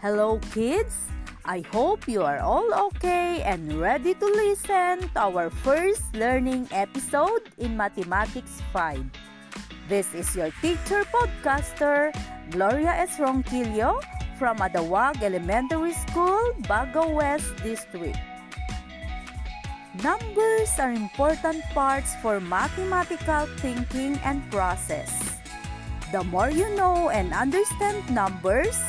Hello, kids! I hope you are all okay and ready to listen to our first learning episode in Mathematics 5. This is your teacher podcaster, Gloria S. Ronquillo from Adawag Elementary School, Bago West District. Numbers are important parts for mathematical thinking and process. The more you know and understand numbers,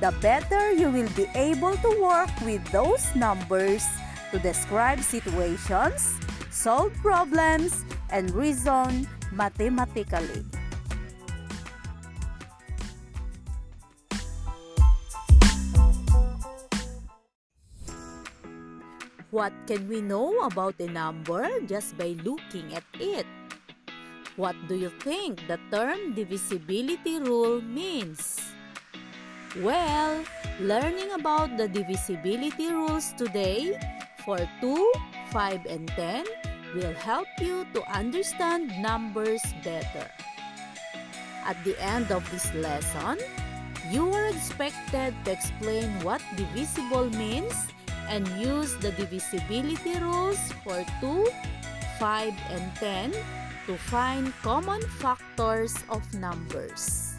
the better you will be able to work with those numbers to describe situations, solve problems, and reason mathematically. What can we know about a number just by looking at it? What do you think the term divisibility rule means? Well, learning about the divisibility rules today for 2, 5, and 10 will help you to understand numbers better. At the end of this lesson, you are expected to explain what divisible means and use the divisibility rules for 2, 5, and 10 to find common factors of numbers.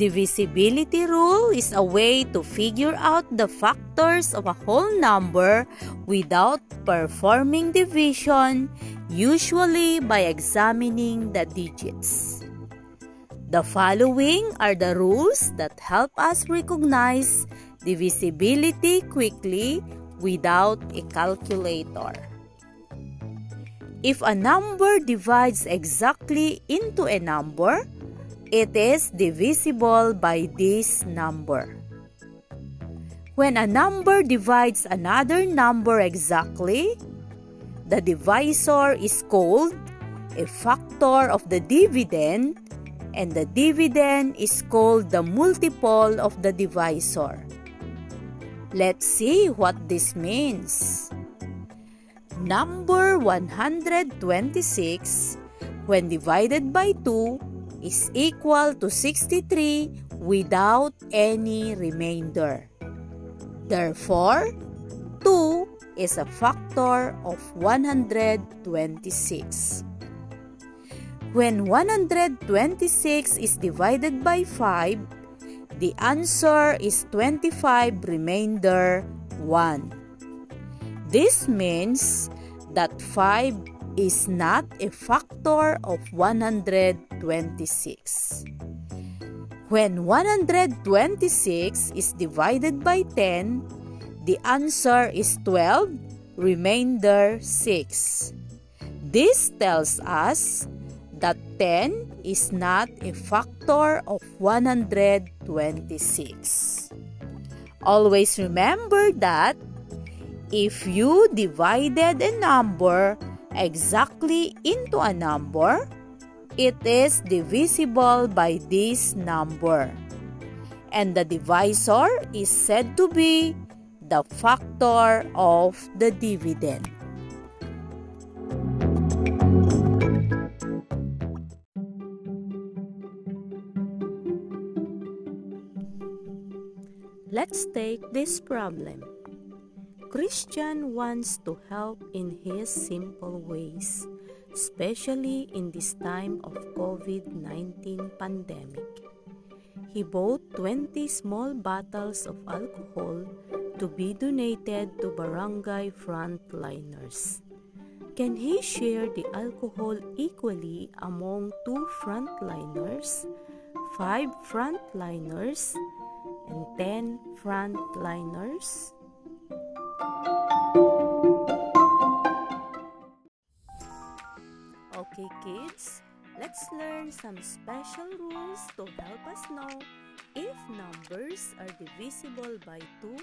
Divisibility rule is a way to figure out the factors of a whole number without performing division, usually by examining the digits. The following are the rules that help us recognize divisibility quickly without a calculator. If a number divides exactly into a number, it is divisible by this number. When a number divides another number exactly, the divisor is called a factor of the dividend and the dividend is called the multiple of the divisor. Let's see what this means. Number 126 when divided by 2 is equal to 63 without any remainder. Therefore, 2 is a factor of 126. When 126 is divided by 5, the answer is 25 remainder 1. This means that 5 is not a factor of 126. When 126 is divided by 10, the answer is 12, remainder 6. This tells us that 10 is not a factor of 126. Always remember that if you divided a number exactly into a number, it is divisible by this number. And the divisor is said to be the factor of the dividend. Let's take this problem. Christian wants to help in his simple ways, especially in this time of COVID-19 pandemic. He bought 20 small bottles of alcohol to be donated to barangay frontliners. Can he share the alcohol equally among two frontliners, five frontliners, and 10 frontliners? Okay, kids, let's learn some special rules to help us know if numbers are divisible by 2,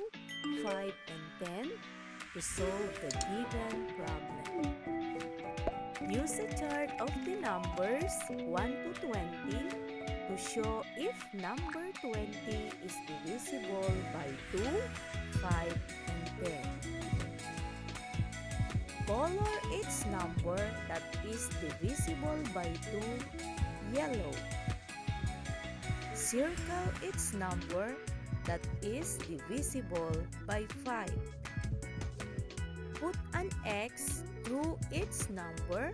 5, and 10 to solve the given problem. Use a chart of the numbers 1 to 20 to show if number 20 is divisible by 2, 5, and 10. Color its number that is divisible by 2 yellow. Circle its number that is divisible by 5. Put an X through its number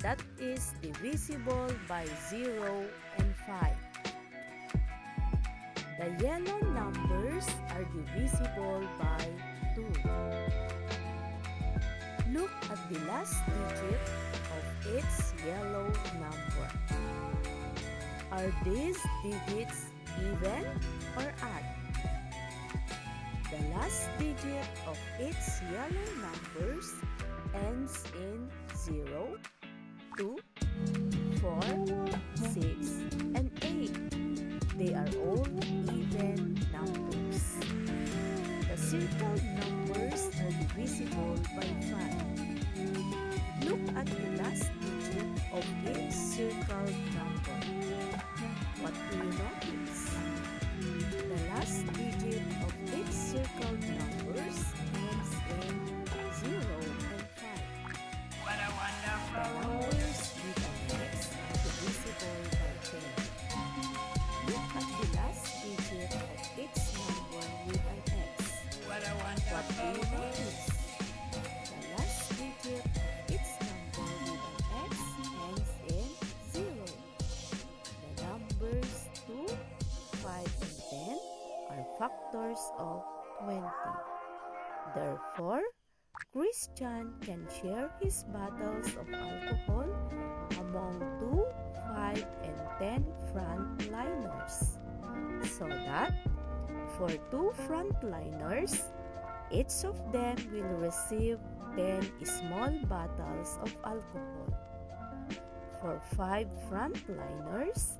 that is divisible by 0 and 5. The yellow numbers are divisible by 2. Look at the last digit of its yellow number. Are these digits even or odd? The last digit of its yellow numbers ends in 0, 2, 4, 6, and 8. They are all even. The circled numbers of 20. Therefore, Christian can share his bottles of alcohol among 2, 5, and 10 frontliners. So that for two frontliners, each of them will receive 10 small bottles of alcohol. For 5 frontliners,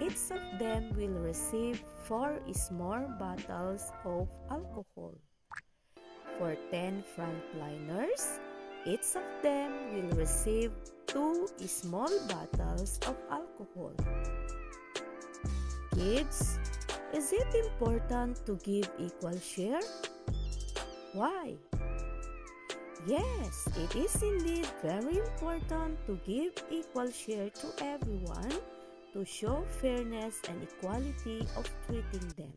each of them will receive 4 small bottles of alcohol. For 10 frontliners, each of them will receive 2 small bottles of alcohol. Kids, is it important to give equal share? Why? Yes, it is indeed very important to give equal share to everyone to show fairness and equality of treating them.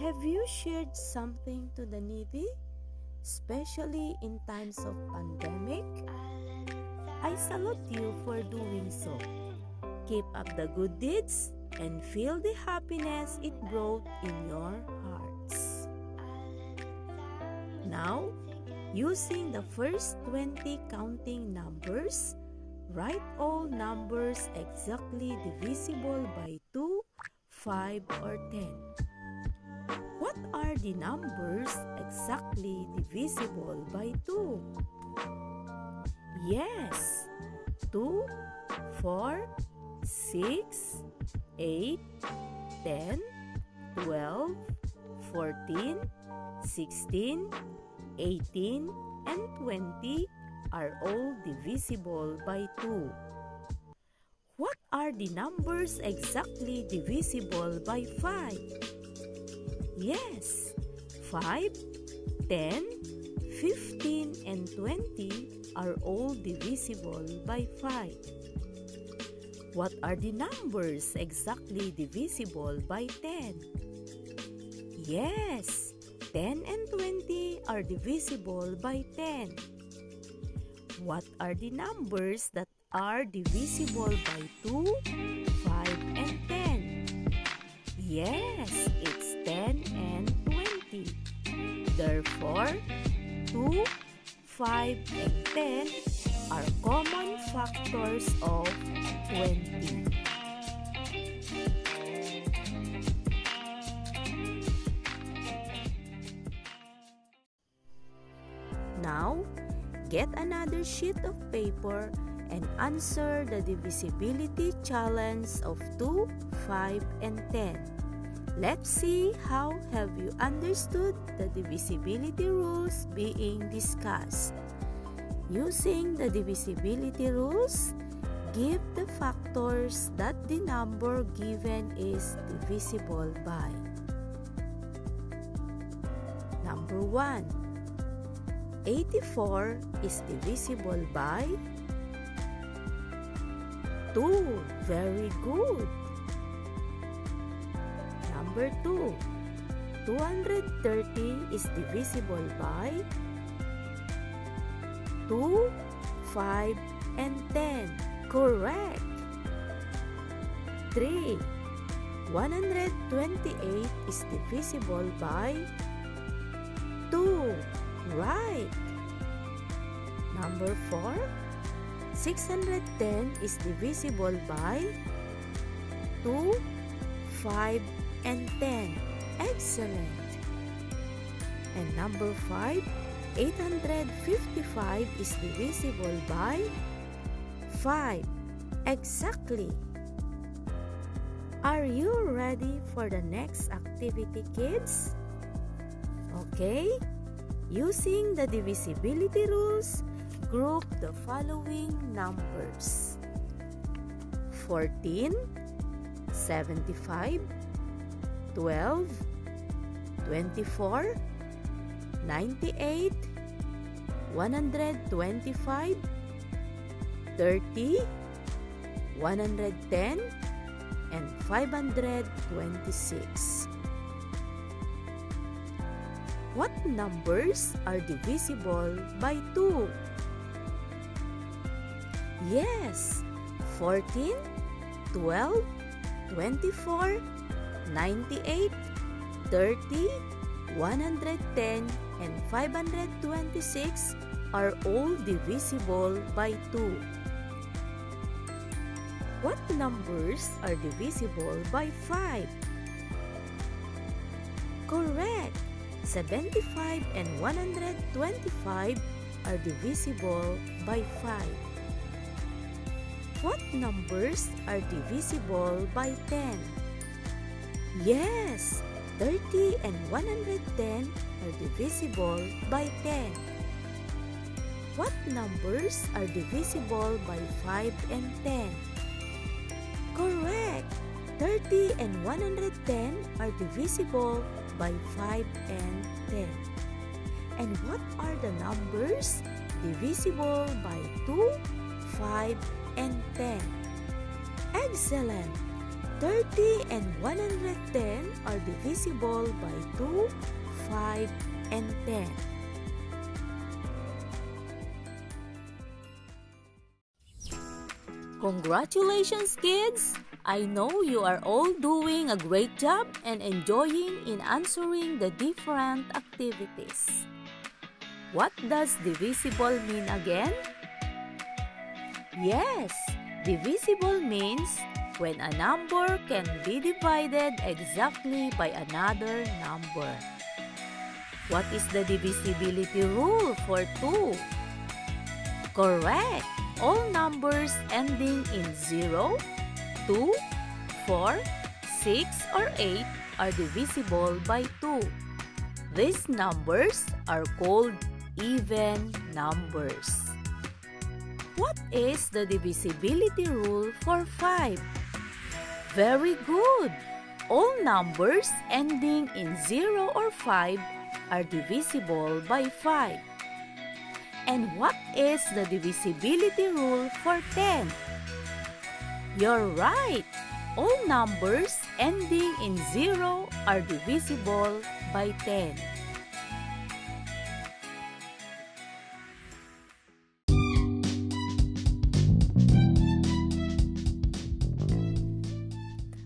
Have you shared something to the needy, especially in times of pandemic? I salute you for doing so. Keep up the good deeds and feel the happiness it brought in your hearts. Now, using the first 20 counting numbers, write all numbers exactly divisible by 2, 5, or 10. What are the numbers exactly divisible by 2? Yes, 2, 4, 6, 8, 10, 12, 14, 16, 18, and 20 are all divisible by 2. What are the numbers exactly divisible by 5? Yes, 5, 10, 15, and 20 are all divisible by 5. What are the numbers exactly divisible by 10? Yes, 10 and 20 are divisible by 10. What are the numbers that are divisible by 2, 5, and 10? Yes, it's 10 and 20. Therefore, 2, 5, and 10 are common factors of 20. Get another sheet of paper and answer the divisibility challenge of 2, 5, and 10. Let's see how have you understood the divisibility rules being discussed. Using the divisibility rules, give the factors that the number given is divisible by. Number 1. 84 is divisible by 2. Very good. Number 2. 230 is divisible by 2, 5, and 10. Correct. 3. 128 is divisible by 2. Right. Number 4. 610 is divisible by 2, 5, and 10. Excellent. And number 5, 855 is divisible by 5. Exactly. Are you ready for the next activity, kids? Okay. Using the divisibility rules, group the following numbers 14, 75, 12, 24, 98, 125, 30, 110, and 526. What numbers are divisible by 2? Yes, 14, 12, 24, 98, 30, 110, and 526 are all divisible by 2. What numbers are divisible by 5? Correct! 75 and 125 are divisible by 5. What numbers are divisible by 10? Yes, 30 and 110 are divisible by 10. What numbers are divisible by 5 and 10? Correct! 30 and 110 are divisible by 5 and 10. And what are the numbers divisible by 2, 5, and 10? Excellent! 30 and 110 are divisible by 2, 5, and 10. Congratulations, kids! I know you are all doing a great job and enjoying in answering the different activities. What does divisible mean again? Yes, divisible means when a number can be divided exactly by another number. What is the divisibility rule for 2? Correct! All numbers ending in 0, 2, 4, 6, or 8 are divisible by 2. These numbers are called even numbers. What is the divisibility rule for 5? Very good! All numbers ending in 0 or 5 are divisible by 5. And what is the divisibility rule for 10? You're right! All numbers ending in 0 are divisible by 10.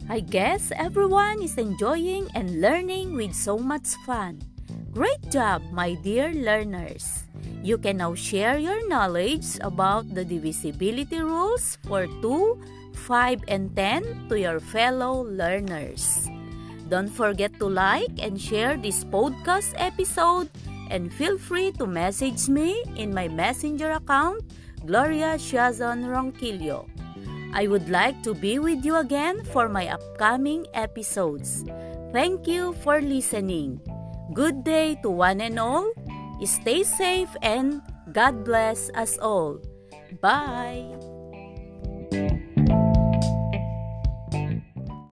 I guess everyone is enjoying and learning with so much fun. Great job, my dear learners! You can now share your knowledge about the divisibility rules for 2, 5, and 10 to your fellow learners. Don't forget to like and share this podcast episode and feel free to message me in my messenger account, Gloria Shazon Ronquillo. I would like to be with you again for my upcoming episodes. Thank you for listening. Good day to one and all. Stay safe and God bless us all. Bye.